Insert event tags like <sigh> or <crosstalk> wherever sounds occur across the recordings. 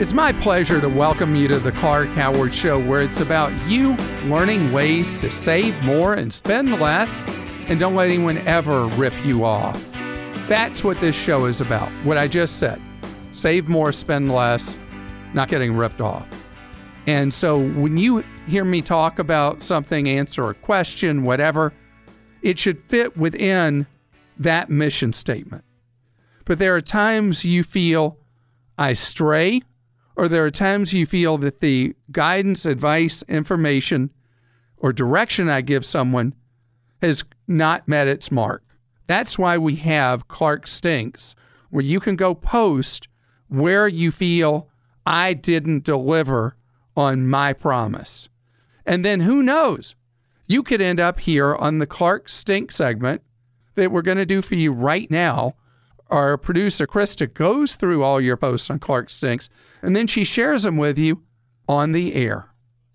It's my pleasure to welcome you to the Clark Howard Show, where it's about you learning ways to save more and spend less, and don't let anyone ever rip you off. That's what this show is about. What I just said save more, spend less, not getting ripped off. And so when you hear me talk about something, answer a question, whatever, it should fit within that mission statement. But there are times you feel I stray or there are times you feel that the guidance, advice, information, or direction I give someone has not met its mark. That's why we have Clark Stinks, where you can go post where you feel I didn't deliver on my promise. And then who knows? You could end up here on the Clark Stink segment that we're going to do for you right now our producer Krista goes through all your posts on Clark Stinks, and then she shares them with you on the air.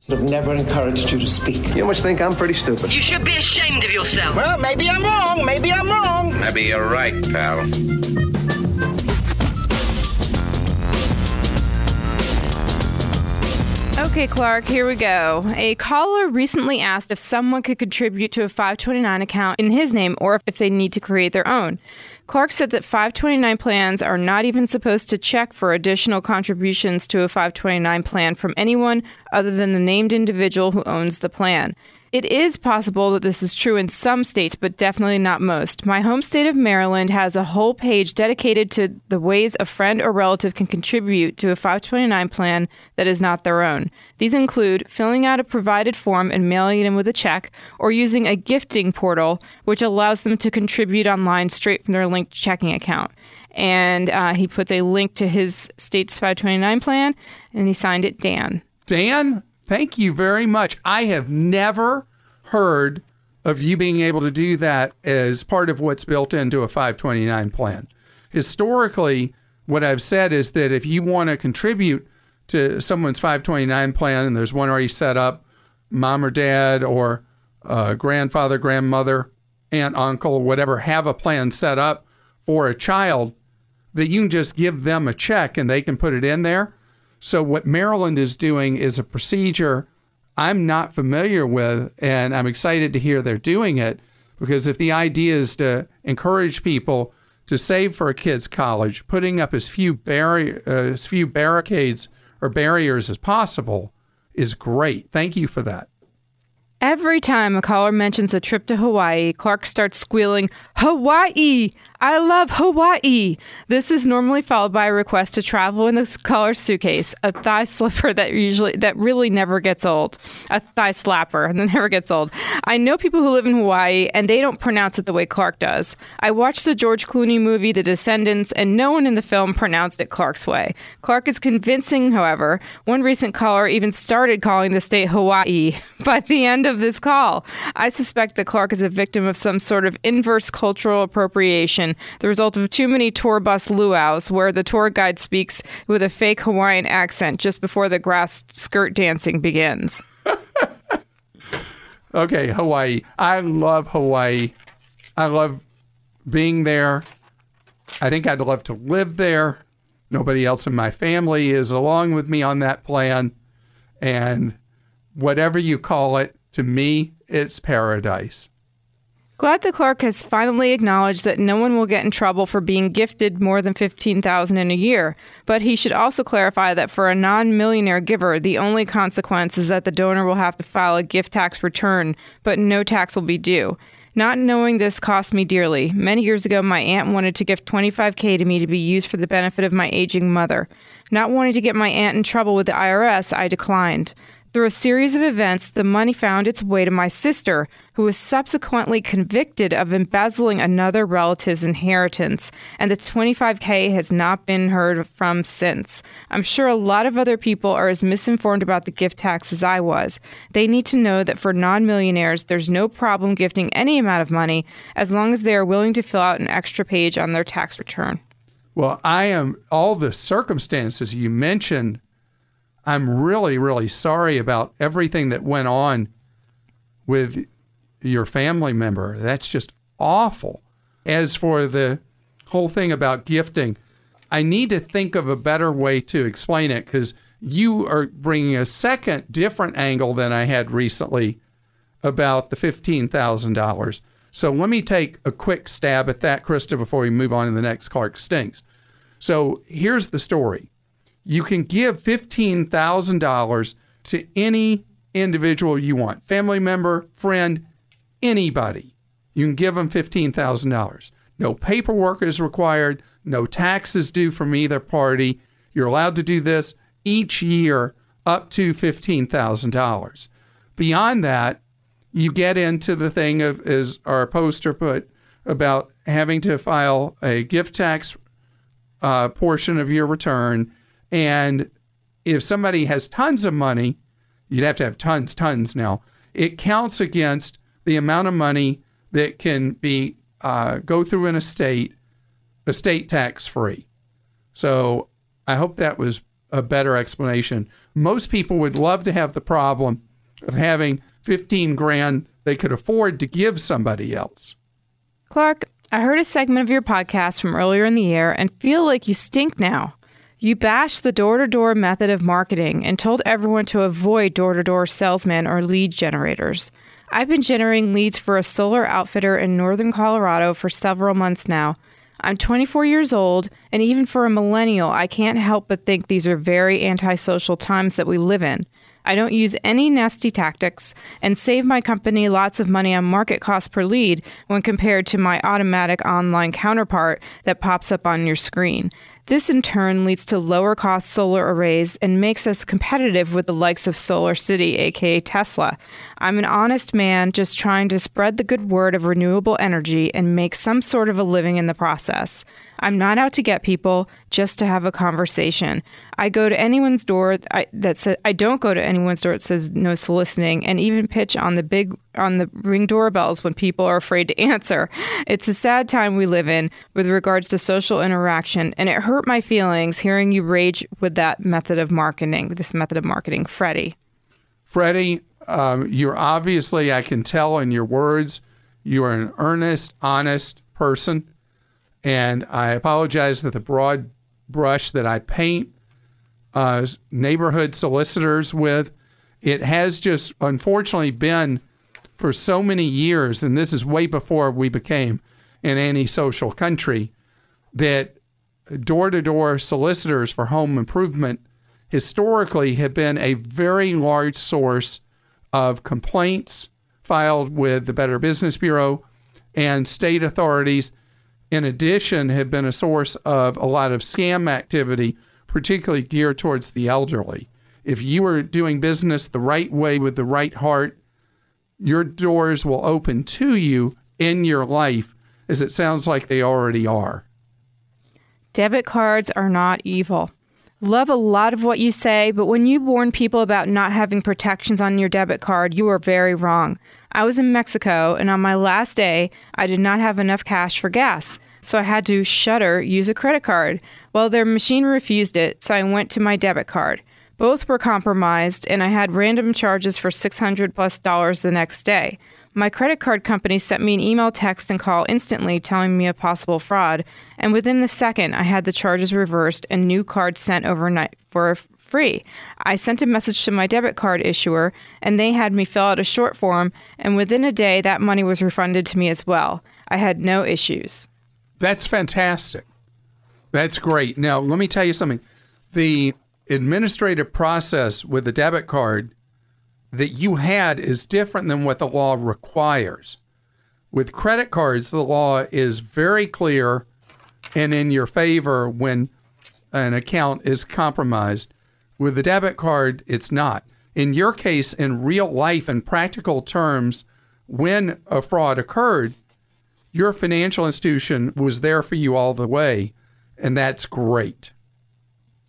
I've never encouraged you to speak. You must think I'm pretty stupid. You should be ashamed of yourself. Well, maybe I'm wrong. Maybe I'm wrong. Maybe you're right, pal. Okay, Clark, here we go. A caller recently asked if someone could contribute to a 529 account in his name or if they need to create their own. Clark said that 529 plans are not even supposed to check for additional contributions to a 529 plan from anyone other than the named individual who owns the plan. It is possible that this is true in some states, but definitely not most. My home state of Maryland has a whole page dedicated to the ways a friend or relative can contribute to a 529 plan that is not their own. These include filling out a provided form and mailing it in with a check, or using a gifting portal, which allows them to contribute online straight from their linked checking account. And uh, he puts a link to his state's 529 plan, and he signed it Dan. Dan, Thank you very much. I have never heard of you being able to do that as part of what's built into a 529 plan. Historically, what I've said is that if you want to contribute to someone's 529 plan and there's one already set up, mom or dad or uh, grandfather, grandmother, aunt, uncle, whatever, have a plan set up for a child, that you can just give them a check and they can put it in there. So, what Maryland is doing is a procedure I'm not familiar with, and I'm excited to hear they're doing it because if the idea is to encourage people to save for a kid's college, putting up as few, uh, as few barricades or barriers as possible is great. Thank you for that. Every time a caller mentions a trip to Hawaii, Clark starts squealing, Hawaii! I love Hawaii. This is normally followed by a request to travel in this color suitcase, a thigh slipper that usually that really never gets old, a thigh slapper <laughs> that never gets old. I know people who live in Hawaii and they don't pronounce it the way Clark does. I watched the George Clooney movie The Descendants and no one in the film pronounced it Clark's way. Clark is convincing, however. One recent caller even started calling the state Hawaii <laughs> by the end of this call. I suspect that Clark is a victim of some sort of inverse cultural appropriation the result of too many tour bus luau's, where the tour guide speaks with a fake Hawaiian accent just before the grass skirt dancing begins. <laughs> okay, Hawaii. I love Hawaii. I love being there. I think I'd love to live there. Nobody else in my family is along with me on that plan. And whatever you call it, to me, it's paradise. Glad the Clark has finally acknowledged that no one will get in trouble for being gifted more than 15000 in a year, but he should also clarify that for a non-millionaire giver, the only consequence is that the donor will have to file a gift tax return, but no tax will be due. Not knowing this cost me dearly. Many years ago, my aunt wanted to gift 25k to me to be used for the benefit of my aging mother. Not wanting to get my aunt in trouble with the IRS, I declined. Through a series of events, the money found its way to my sister, who was subsequently convicted of embezzling another relative's inheritance, and the 25K has not been heard from since. I'm sure a lot of other people are as misinformed about the gift tax as I was. They need to know that for non millionaires, there's no problem gifting any amount of money as long as they are willing to fill out an extra page on their tax return. Well, I am all the circumstances you mentioned I'm really, really sorry about everything that went on with your family member. That's just awful. As for the whole thing about gifting, I need to think of a better way to explain it because you are bringing a second different angle than I had recently about the $15,000. So let me take a quick stab at that, Krista, before we move on to the next Clark Stinks. So here's the story you can give $15,000 to any individual you want family member, friend, anybody. You can give them $15,000. No paperwork is required, no taxes due from either party. You're allowed to do this each year up to $15,000. Beyond that, you get into the thing of, as our poster put, about having to file a gift tax uh, portion of your return. And if somebody has tons of money, you'd have to have tons, tons now. It counts against the amount of money that can be uh, go through an estate, estate tax free. So I hope that was a better explanation. Most people would love to have the problem of having 15 grand they could afford to give somebody else. Clark, I heard a segment of your podcast from earlier in the year and feel like you stink now. You bashed the door to door method of marketing and told everyone to avoid door to door salesmen or lead generators. I've been generating leads for a solar outfitter in northern Colorado for several months now. I'm 24 years old, and even for a millennial, I can't help but think these are very antisocial times that we live in. I don't use any nasty tactics and save my company lots of money on market cost per lead when compared to my automatic online counterpart that pops up on your screen. This in turn leads to lower cost solar arrays and makes us competitive with the likes of SolarCity, aka Tesla. I'm an honest man just trying to spread the good word of renewable energy and make some sort of a living in the process. I'm not out to get people, just to have a conversation. I go to anyone's door that says I don't go to anyone's door that says no soliciting, and even pitch on the big on the ring doorbells when people are afraid to <laughs> answer. It's a sad time we live in with regards to social interaction, and it hurt my feelings hearing you rage with that method of marketing. This method of marketing, Freddie. Freddie, um, you're obviously I can tell in your words you are an earnest, honest person and I apologize that the broad brush that I paint uh, neighborhood solicitors with, it has just unfortunately been for so many years, and this is way before we became an antisocial country, that door to door solicitors for home improvement historically have been a very large source of complaints filed with the Better Business Bureau and state authorities in addition, have been a source of a lot of scam activity, particularly geared towards the elderly. If you are doing business the right way with the right heart, your doors will open to you in your life, as it sounds like they already are. Debit cards are not evil. Love a lot of what you say, but when you warn people about not having protections on your debit card, you are very wrong. I was in Mexico, and on my last day, I did not have enough cash for gas, so I had to shutter use a credit card. Well, their machine refused it, so I went to my debit card. Both were compromised, and I had random charges for 600 plus dollars the next day. My credit card company sent me an email, text, and call instantly telling me of possible fraud, and within the second, I had the charges reversed and new cards sent overnight for free. I sent a message to my debit card issuer, and they had me fill out a short form, and within a day, that money was refunded to me as well. I had no issues. That's fantastic. That's great. Now, let me tell you something. The administrative process with the debit card that you had is different than what the law requires. With credit cards, the law is very clear and in your favor when an account is compromised. With the debit card, it's not. In your case, in real life and practical terms, when a fraud occurred, your financial institution was there for you all the way, and that's great.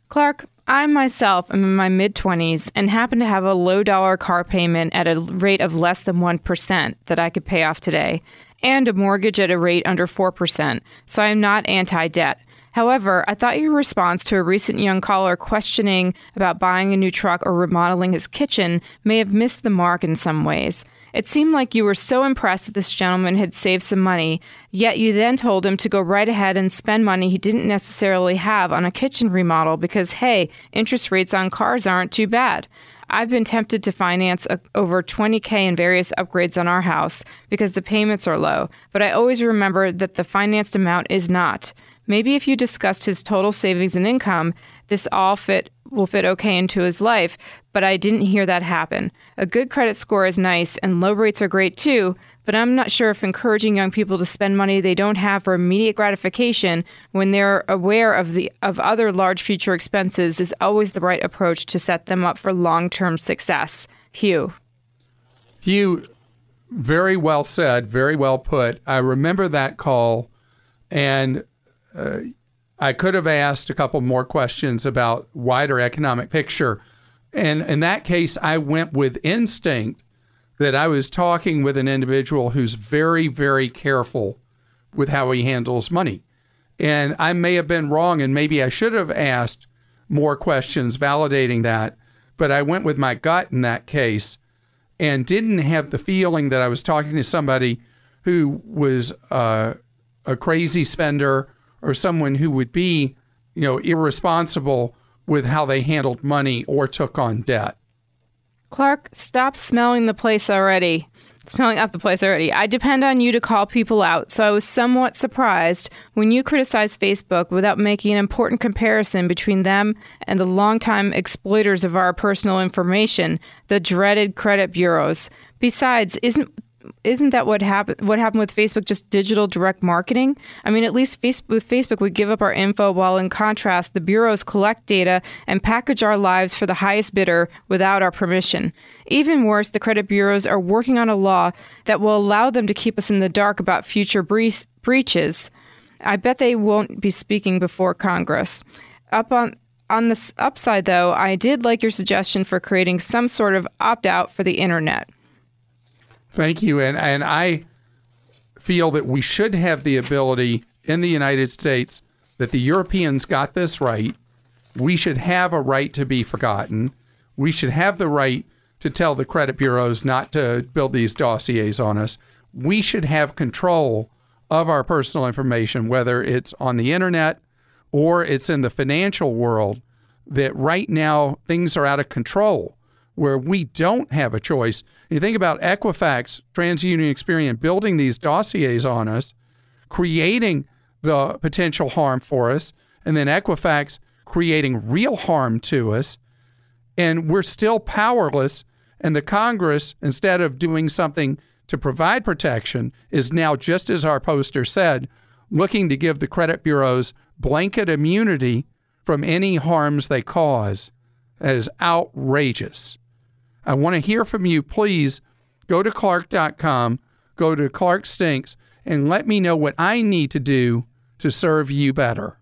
Clark, I myself am in my mid 20s and happen to have a low dollar car payment at a rate of less than 1% that I could pay off today, and a mortgage at a rate under 4%, so I am not anti debt. However, I thought your response to a recent young caller questioning about buying a new truck or remodeling his kitchen may have missed the mark in some ways. It seemed like you were so impressed that this gentleman had saved some money, yet you then told him to go right ahead and spend money he didn't necessarily have on a kitchen remodel because, hey, interest rates on cars aren't too bad. I've been tempted to finance a, over 20K in various upgrades on our house because the payments are low, but I always remember that the financed amount is not. Maybe if you discussed his total savings and income, this all fit will fit okay into his life, but I didn't hear that happen. A good credit score is nice and low rates are great too, but I'm not sure if encouraging young people to spend money they don't have for immediate gratification when they're aware of the of other large future expenses is always the right approach to set them up for long-term success. Hugh. Hugh, very well said, very well put. I remember that call, and uh, I could have asked a couple more questions about wider economic picture. And in that case, I went with instinct that I was talking with an individual who's very, very careful with how he handles money. And I may have been wrong, and maybe I should have asked more questions validating that. But I went with my gut in that case and didn't have the feeling that I was talking to somebody who was uh, a crazy spender or someone who would be, you know, irresponsible with how they handled money or took on debt. Clark, stop smelling the place already. Smelling up the place already. I depend on you to call people out, so I was somewhat surprised when you criticized Facebook without making an important comparison between them and the longtime exploiters of our personal information, the dreaded credit bureaus. Besides, isn't isn't that what happened? What happened with Facebook? Just digital direct marketing. I mean, at least face- with Facebook, we give up our info, while in contrast, the bureaus collect data and package our lives for the highest bidder without our permission. Even worse, the credit bureaus are working on a law that will allow them to keep us in the dark about future bre- breaches. I bet they won't be speaking before Congress. Up on on the upside, though, I did like your suggestion for creating some sort of opt out for the internet. Thank you. And, and I feel that we should have the ability in the United States that the Europeans got this right. We should have a right to be forgotten. We should have the right to tell the credit bureaus not to build these dossiers on us. We should have control of our personal information, whether it's on the internet or it's in the financial world, that right now things are out of control where we don't have a choice. You think about Equifax, TransUnion, Experian building these dossiers on us, creating the potential harm for us, and then Equifax creating real harm to us, and we're still powerless. And the Congress, instead of doing something to provide protection, is now, just as our poster said, looking to give the credit bureaus blanket immunity from any harms they cause. That is outrageous. I want to hear from you. Please go to Clark.com, go to Clark Stinks, and let me know what I need to do to serve you better.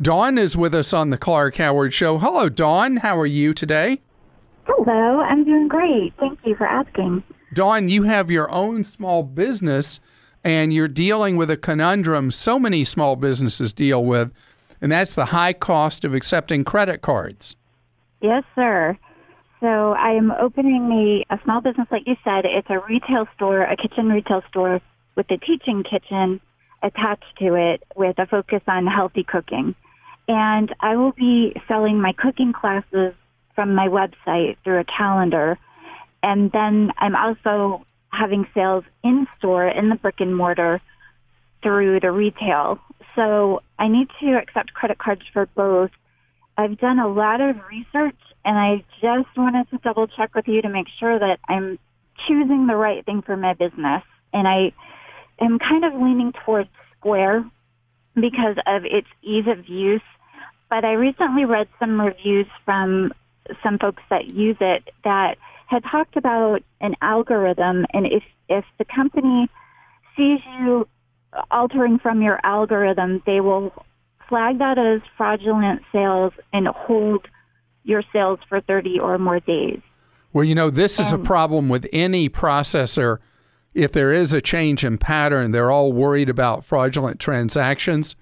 Dawn is with us on the Clark Howard Show. Hello, Dawn. How are you today? Hello, I'm doing great. Thank you for asking. Dawn, you have your own small business and you're dealing with a conundrum so many small businesses deal with, and that's the high cost of accepting credit cards. Yes, sir. So I am opening a, a small business, like you said. It's a retail store, a kitchen retail store with a teaching kitchen attached to it with a focus on healthy cooking. And I will be selling my cooking classes from my website through a calendar. And then I'm also having sales in store in the brick and mortar through the retail. So I need to accept credit cards for both. I've done a lot of research and I just wanted to double check with you to make sure that I'm choosing the right thing for my business. And I am kind of leaning towards Square because of its ease of use. But I recently read some reviews from some folks that use it that had talked about an algorithm and if, if the company sees you altering from your algorithm, they will flag that as fraudulent sales and hold your sales for 30 or more days. Well, you know, this is a problem with any processor. If there is a change in pattern, they're all worried about fraudulent transactions.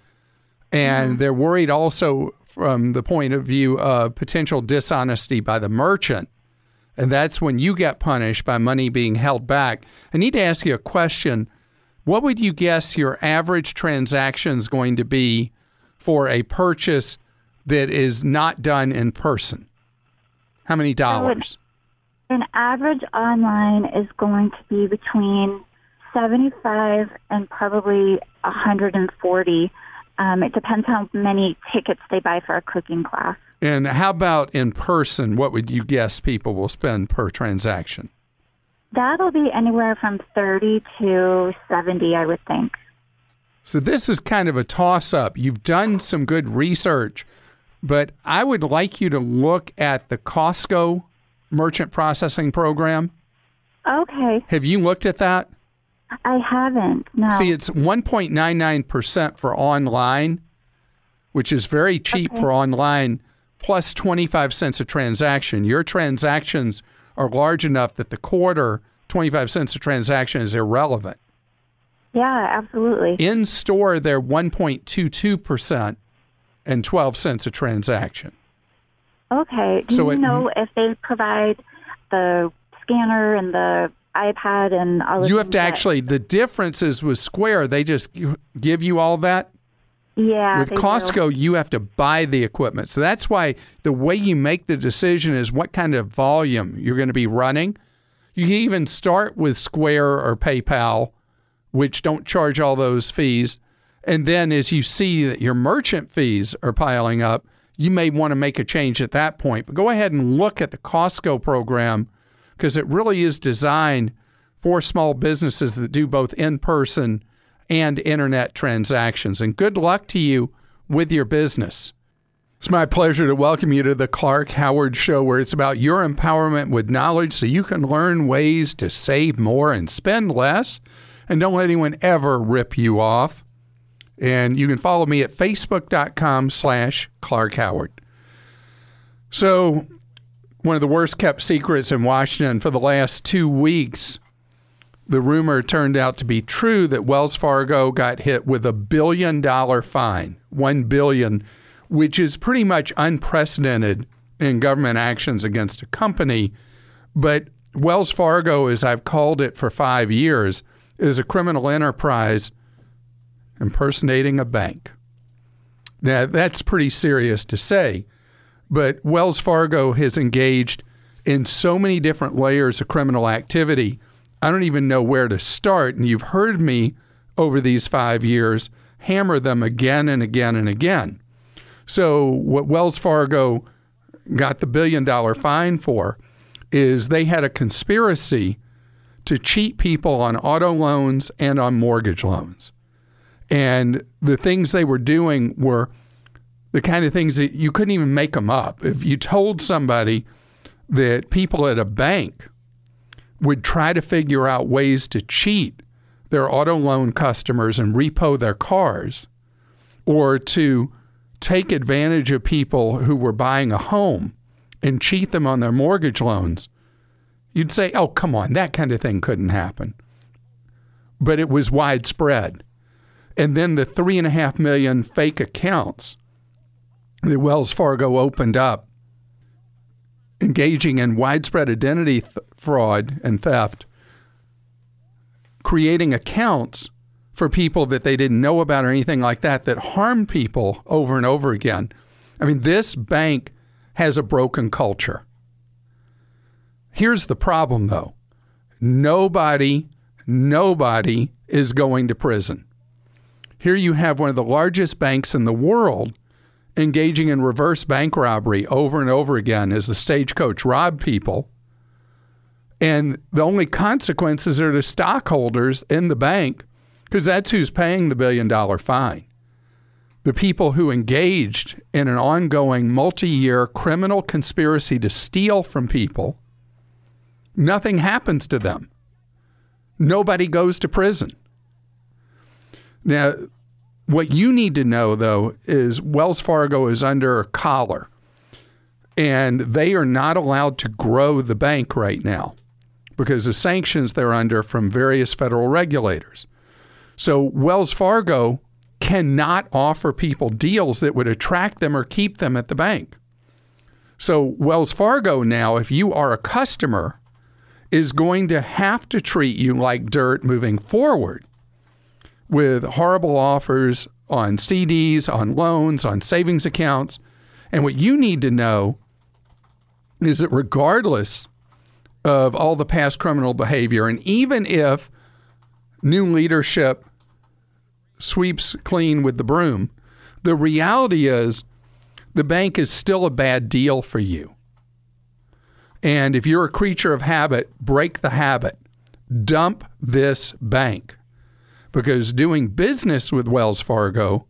And mm-hmm. they're worried also from the point of view of potential dishonesty by the merchant. And that's when you get punished by money being held back. I need to ask you a question. What would you guess your average transaction is going to be for a purchase that is not done in person? How many dollars? An average online is going to be between 75 and probably 140. Um, it depends how many tickets they buy for a cooking class. And how about in person? What would you guess people will spend per transaction? That'll be anywhere from 30 to 70, I would think. So this is kind of a toss up. You've done some good research, but I would like you to look at the Costco merchant processing program. Okay. Have you looked at that? I haven't. No. See, it's 1.99% for online, which is very cheap Okay. for online, plus 25 cents a transaction. Your transactions are large enough that the quarter, 25 cents a transaction, is irrelevant. yeah, absolutely. In store, they're 1.22% and 12 cents a transaction. Okay. Do So you it- know if they provide the scanner and the iPad and all of You have to actually, the difference is with Square, they just give you all that. Yeah. with they do. Costco, you have to buy the equipment. So that's why the way you make the decision is what kind of volume you're going to be running. You can even start with Square or PayPal, which don't charge all those fees. And then as you see that your merchant fees are piling up, you may want to make a change at that point. But go ahead and look at the Costco program because it really is designed for small businesses that do both in person and internet transactions. And good luck to you with your business. It's my pleasure to welcome you to the Clark Howard Show, where it's about your empowerment with knowledge so you can learn ways to save more and spend less. And don't let anyone ever rip you off. And you can follow me at facebook.com slash Clark Howard. So, one of the worst kept secrets in Washington for the last two weeks the rumor turned out to be true that Wells Fargo got hit with a billion dollar fine, 1 billion, which is pretty much unprecedented in government actions against a company, but Wells Fargo as I've called it for 5 years is a criminal enterprise impersonating a bank. Now, that's pretty serious to say, but Wells Fargo has engaged in so many different layers of criminal activity. I don't even know where to start. And you've heard me over these five years hammer them again and again and again. So, what Wells Fargo got the billion dollar fine for is they had a conspiracy to cheat people on auto loans and on mortgage loans. And the things they were doing were the kind of things that you couldn't even make them up. If you told somebody that people at a bank would try to figure out ways to cheat their auto loan customers and repo their cars or to take advantage of people who were buying a home and cheat them on their mortgage loans, you'd say, oh, come on, that kind of thing couldn't happen. But it was widespread. And then the three and a half million fake accounts that Wells Fargo opened up engaging in widespread identity th- fraud and theft, creating accounts for people that they didn't know about or anything like that that harm people over and over again. I mean, this bank has a broken culture. Here's the problem, though nobody, nobody is going to prison. Here you have one of the largest banks in the world engaging in reverse bank robbery over and over again as the stagecoach robbed people. And the only consequences are to stockholders in the bank because that's who's paying the billion dollar fine. The people who engaged in an ongoing multi year criminal conspiracy to steal from people, nothing happens to them. Nobody goes to prison. Now, what you need to know, though, is Wells Fargo is under a collar and they are not allowed to grow the bank right now because of sanctions they're under from various federal regulators. So Wells Fargo cannot offer people deals that would attract them or keep them at the bank. So, Wells Fargo now, if you are a customer, is going to have to treat you like dirt moving forward with horrible offers on CDs, on loans, on savings accounts. And what you need to know is that regardless of all the past criminal behavior, and even if new leadership sweeps clean with the broom, the reality is the bank is still a bad deal for you. And if you're a creature of habit, break the habit. Dump this bank. Because doing business with Wells Fargo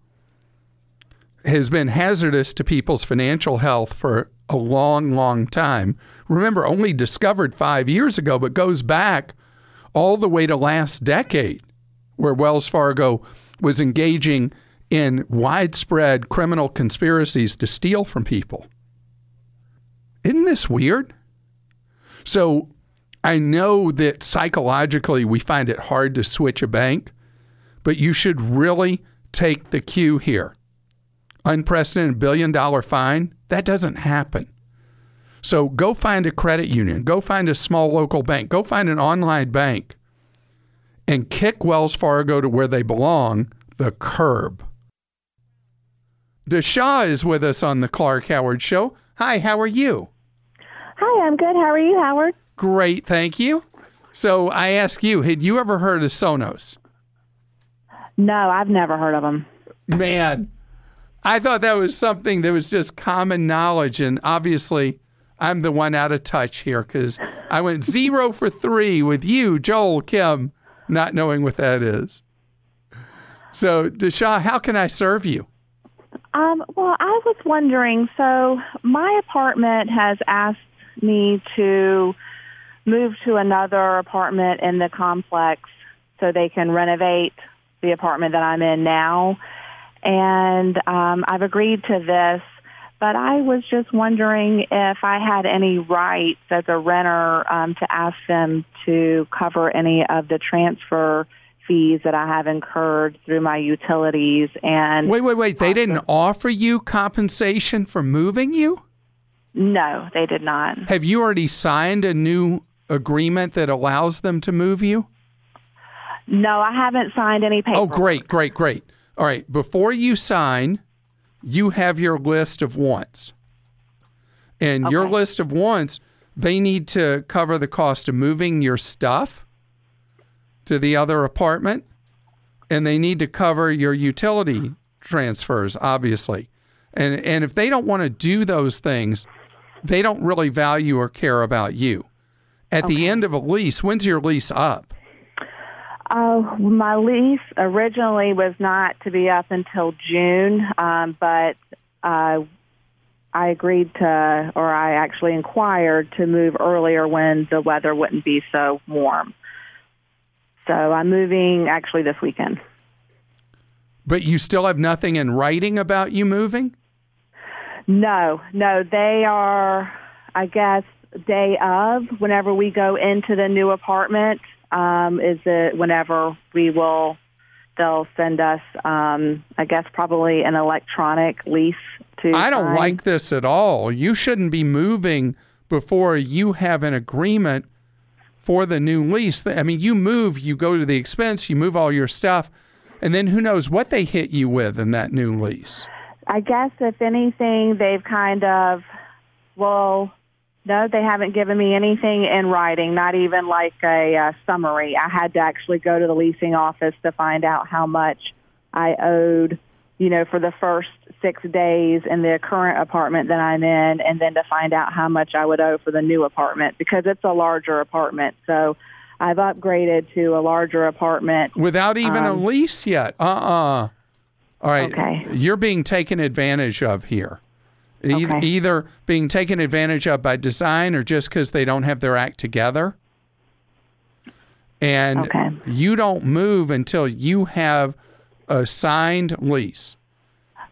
has been hazardous to people's financial health for a long, long time. Remember, only discovered five years ago, but goes back all the way to last decade, where Wells Fargo was engaging in widespread criminal conspiracies to steal from people. Isn't this weird? So I know that psychologically we find it hard to switch a bank, but you should really take the cue here. Unprecedented billion dollar fine, that doesn't happen. So go find a credit union, go find a small local bank, go find an online bank, and kick Wells Fargo to where they belong the curb. Desha is with us on the Clark Howard Show. Hi, how are you? Hi, I'm good. How are you, Howard? Great, thank you. So I ask you, had you ever heard of Sonos? No, I've never heard of them. Man, I thought that was something that was just common knowledge. And obviously, I'm the one out of touch here because I went zero for three with you, Joel Kim, not knowing what that is. So, Desha, how can I serve you? Um, well, I was wondering. So, my apartment has asked me to move to another apartment in the complex so they can renovate the apartment that I'm in now. And um, I've agreed to this, but I was just wondering if I had any rights as a renter um, to ask them to cover any of the transfer fees that I have incurred through my utilities. And wait, wait, wait! They didn't offer you compensation for moving you? No, they did not. Have you already signed a new agreement that allows them to move you? No, I haven't signed any paper. Oh, great, great, great. All right, before you sign, you have your list of wants. And okay. your list of wants, they need to cover the cost of moving your stuff to the other apartment, and they need to cover your utility transfers, obviously. And and if they don't want to do those things, they don't really value or care about you. At okay. the end of a lease, when's your lease up? Uh, my lease originally was not to be up until June, um, but uh, I agreed to, or I actually inquired to move earlier when the weather wouldn't be so warm. So I'm moving actually this weekend. But you still have nothing in writing about you moving? No, no. They are, I guess, day of, whenever we go into the new apartment, um, is it whenever we will they'll send us um, I guess probably an electronic lease to I don't sign. like this at all. You shouldn't be moving before you have an agreement for the new lease. I mean, you move, you go to the expense, you move all your stuff, and then who knows what they hit you with in that new lease. I guess if anything they've kind of well no, they haven't given me anything in writing, not even like a uh, summary. I had to actually go to the leasing office to find out how much I owed, you know, for the first six days in the current apartment that I'm in, and then to find out how much I would owe for the new apartment because it's a larger apartment. So I've upgraded to a larger apartment. Without even um, a lease yet. Uh uh-uh. uh All right. Okay. You're being taken advantage of here. Okay. either being taken advantage of by design or just because they don't have their act together. And okay. you don't move until you have a signed lease.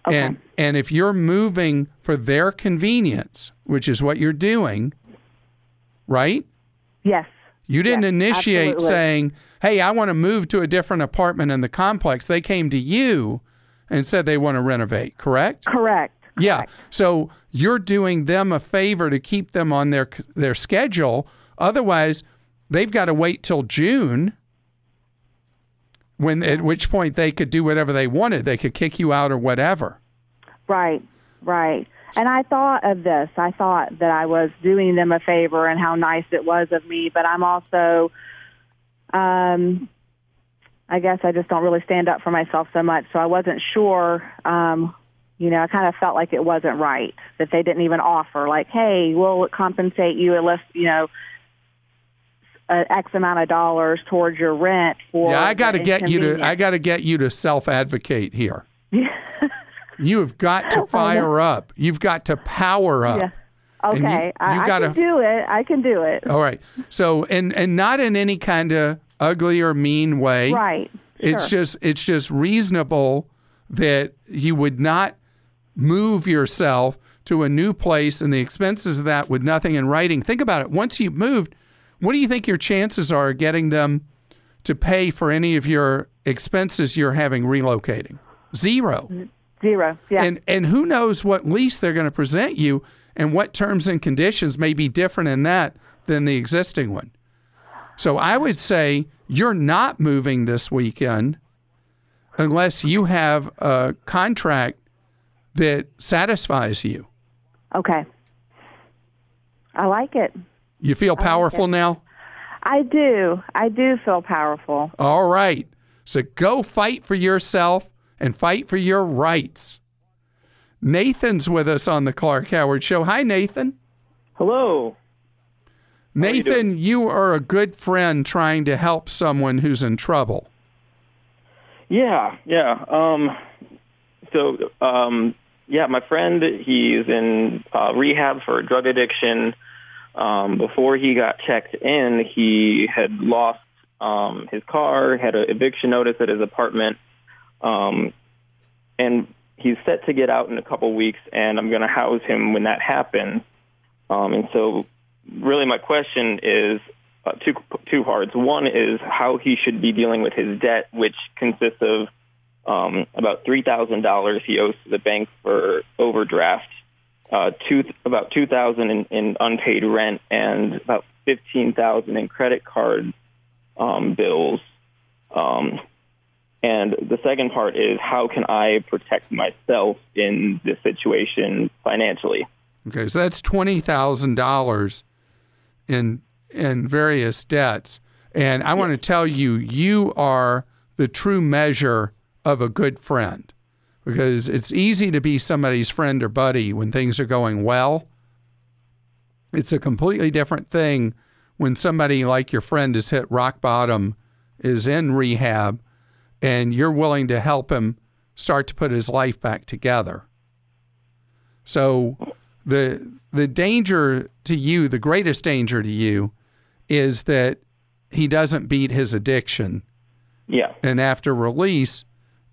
Okay. And and if you're moving for their convenience, which is what you're doing, right? Yes. You didn't yes, initiate absolutely. saying, "Hey, I want to move to a different apartment in the complex." They came to you and said they want to renovate, correct? Correct. Yeah. So you're doing them a favor to keep them on their their schedule. Otherwise, they've got to wait till June when at which point they could do whatever they wanted. They could kick you out or whatever. Right, right. And I thought of this. I thought that I was doing them a favor and how nice it was of me, but I'm also um I guess I just don't really stand up for myself so much. So I wasn't sure um you know, I kind of felt like it wasn't right that they didn't even offer like, "Hey, we'll compensate you at least, you know, X amount of dollars towards your rent for Yeah, I got to get you to I got to get you to self-advocate here. <laughs> you have got to fire up. You've got to power up. Yeah. And you- Okay, you I, I gotta- can do it. I can do it. All right. So and and not in any kind of ugly or mean way. Right. It's Sure. just it's just reasonable that you would not move yourself to a new place and the expenses of that with nothing in writing. Think about it. Once you've moved, what do you think your chances are of getting them to pay for any of your expenses you're having relocating? Zero. Zero. Yeah. And and who knows what lease they're going to present you and what terms and conditions may be different in that than the existing one. So I would say you're not moving this weekend unless you have a contract that satisfies you. okay. I like it. You feel powerful now? I do. I do feel powerful. All right. So go fight for yourself and fight for your rights. Nathan's with us on the Clark Howard Show. Hi, Nathan. Hello. you Nathan, you, are a good friend trying to help someone who's in trouble. Yeah, yeah. Um, so, um, yeah, my friend, he's in uh, rehab for drug addiction. Um, before he got checked in, he had lost um, his car, had an eviction notice at his apartment, um, and he's set to get out in a couple weeks. And I'm going to house him when that happens. Um, and so, really, my question is uh, two two parts. One is how he should be dealing with his debt, which consists of um, about three thousand dollars he owes to the bank for overdraft, uh, two about two thousand in, in unpaid rent, and about fifteen thousand in credit card um, bills. Um, and the second part is how can I protect myself in this situation financially? Okay, so that's twenty thousand dollars in in various debts, and I want to tell you, you are the true measure of a good friend, because it's easy to be somebody's friend or buddy when things are going well. It's a completely different thing when somebody like your friend has hit rock bottom, is in rehab, and you're willing to help him start to put his life back together. So the the danger to you, the greatest danger to you, is that he doesn't beat his addiction, Yeah. and after release,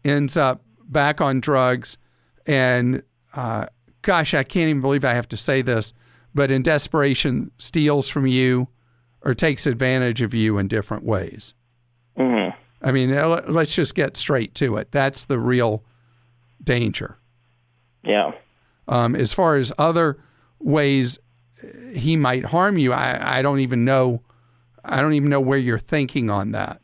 ends up back on drugs, and uh, gosh, I can't even believe I have to say this, but in desperation, steals from you or takes advantage of you in different ways. hmm I mean, let's just get straight to it. That's the real danger. Yeah. Um, as far as other ways uh, he might harm you, I, I don't even know. I don't even know where you're thinking on that.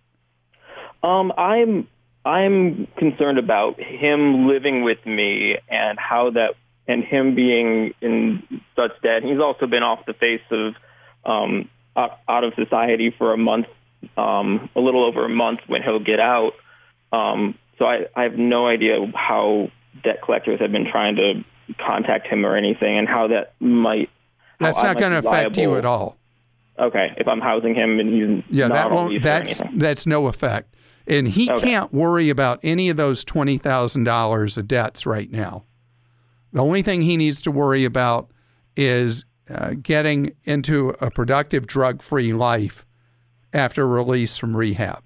Um, I'm I'm concerned about him living with me and how that and him being in such debt. He's also been off the face of um, out out of society for a month, um, a little over a month when he'll get out. Um, so I, I have no idea how debt collectors have been trying to contact him or anything, and how that might. That's not going to affect you at all. Okay, if I'm housing him and he's Yeah, that won't. That's that's no effect, and he Okay. can't worry about any of those twenty thousand dollars of debts right now. The only thing he needs to worry about is uh, getting into a productive drug-free life after release from rehab.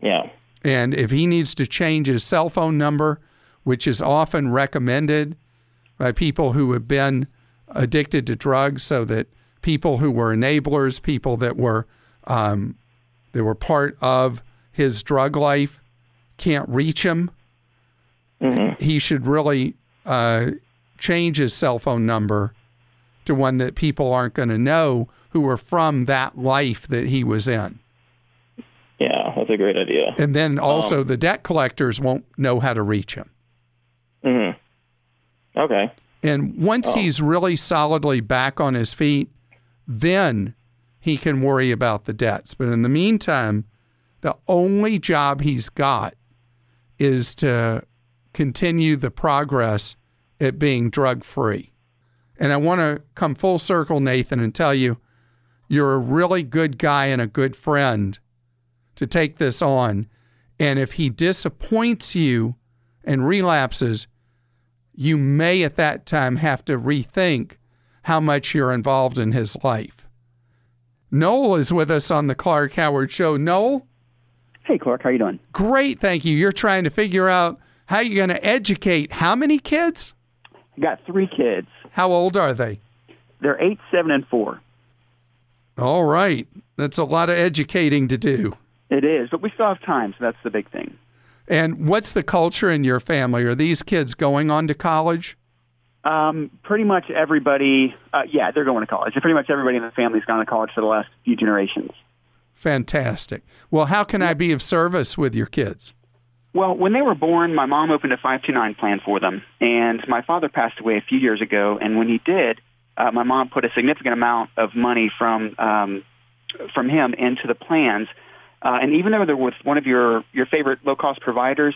Yeah. And if he needs to change his cell phone number, which is often recommended by people who have been addicted to drugs, so that people who were enablers, people that were um, that were part of his drug life, can't reach him, he should really uh, change his cell phone number to one that people aren't going to know who are from that life that he was in. Yeah, that's a great idea. And then also Um, the debt collectors won't know how to reach him. hmm Okay. And once Oh. he's really solidly back on his feet, then he can worry about the debts. But in the meantime, the only job he's got is to continue the progress at being drug free. And I want to come full circle, Nathan, and tell you you're a really good guy and a good friend to take this on. And if he disappoints you and relapses, you may at that time have to rethink how much you're involved in his life. Noel is with us on the Clark Howard Show. Noel, Hey, Clark, how you doing? great, thank you. You're trying to figure out how you're going to educate how many kids? I got three kids. How old are they? They're eight, seven, and four. All right. That's a lot of educating to do. It is, but we still have time, so that's the big thing. And what's the culture in your family? Are these kids going on to college? Um, pretty much everybody, uh, yeah, they're going to college. Pretty much everybody in the family's gone to college for the last few generations. Fantastic. Well, how can I be of service with your kids? Well, when they were born, my mom opened a 529 plan for them, and my father passed away a few years ago. And when he did, uh, my mom put a significant amount of money from um, from him into the plans. Uh, and even though they're with one of your your favorite low cost providers,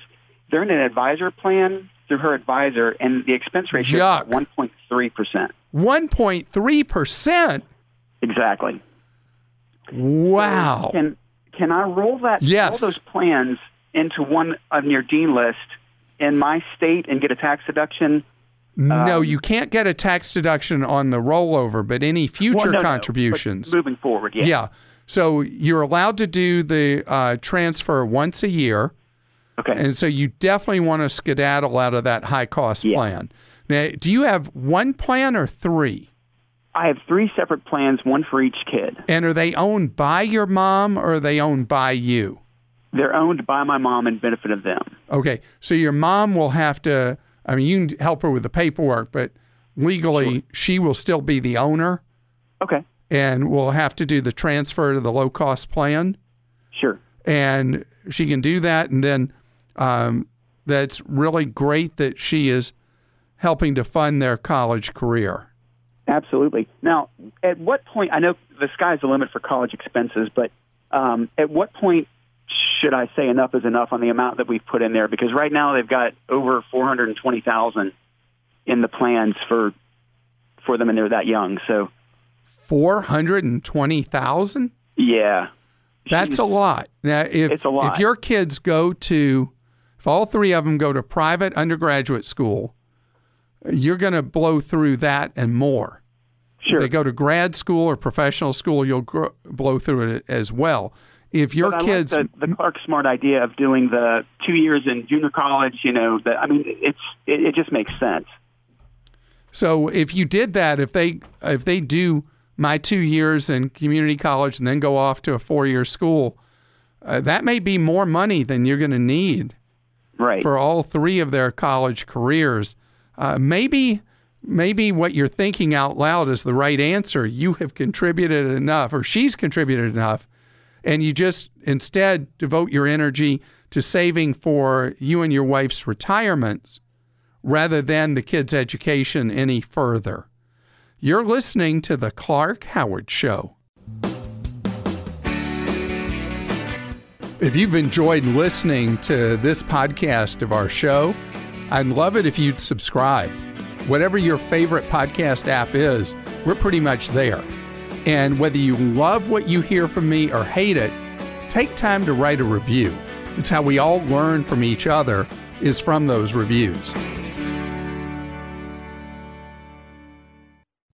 they're in an advisor plan through her advisor, and the expense ratio Yuck. is 1.3 percent. 1.3%. Exactly. Wow. Can can I roll that Yes. all those plans into one on your dean list in my state and get a tax deduction? No, Um, you can't get a tax deduction on the rollover, but any future Well, no, no, but contributions. moving forward, yeah. yeah. So you're allowed to do the uh, transfer once a year. Okay. And so you definitely want to skedaddle out of that high cost Yeah. plan. Now, do you have one plan or three? I have three separate plans, one for each kid. And are they owned by your mom or are they owned by you? They're owned by my mom and benefit of them. Okay. So your mom will have to, I mean, you can help her with the paperwork, but legally, she will still be the owner Okay. and will have to do the transfer to the low cost plan. Sure. And she can do that. And then um, that's really great that she is helping to fund their college career. Absolutely. Now, at what point, I know the sky's the limit for college expenses, but um, at what point should I say enough is enough on the amount that we've put in there? Because right now they've got over 420000 in the plans for for them and they're that young. So, 420,000? yeah. That's a lot. Now, if It's a lot. if your kids go to, if all three of them go to private undergraduate school, you're going to blow through that and more. Sure. If they go to grad school or professional school, you'll gr- blow through it as well. If your I like kids, the, the Clark Smart idea of doing the two years in junior college, you know, that I mean, it's it, it just makes sense. so if you did that, if they if they do my two years in community college and then go off to a four year school, uh, that may be more money than you're going to need Right. for all three of their college careers. Uh, maybe maybe what you're thinking out loud is the right answer. You have contributed enough, or she's contributed enough, and you just instead devote your energy to saving for you and your wife's retirements rather than the kids' education any further. You're listening to The Clark Howard Show. If you've enjoyed listening to this podcast of our show, I'd love it if you'd subscribe. Whatever your favorite podcast app is, we're pretty much there. And whether you love what you hear from me or hate it, take time to write a review. It's how we all learn from each other is from those reviews.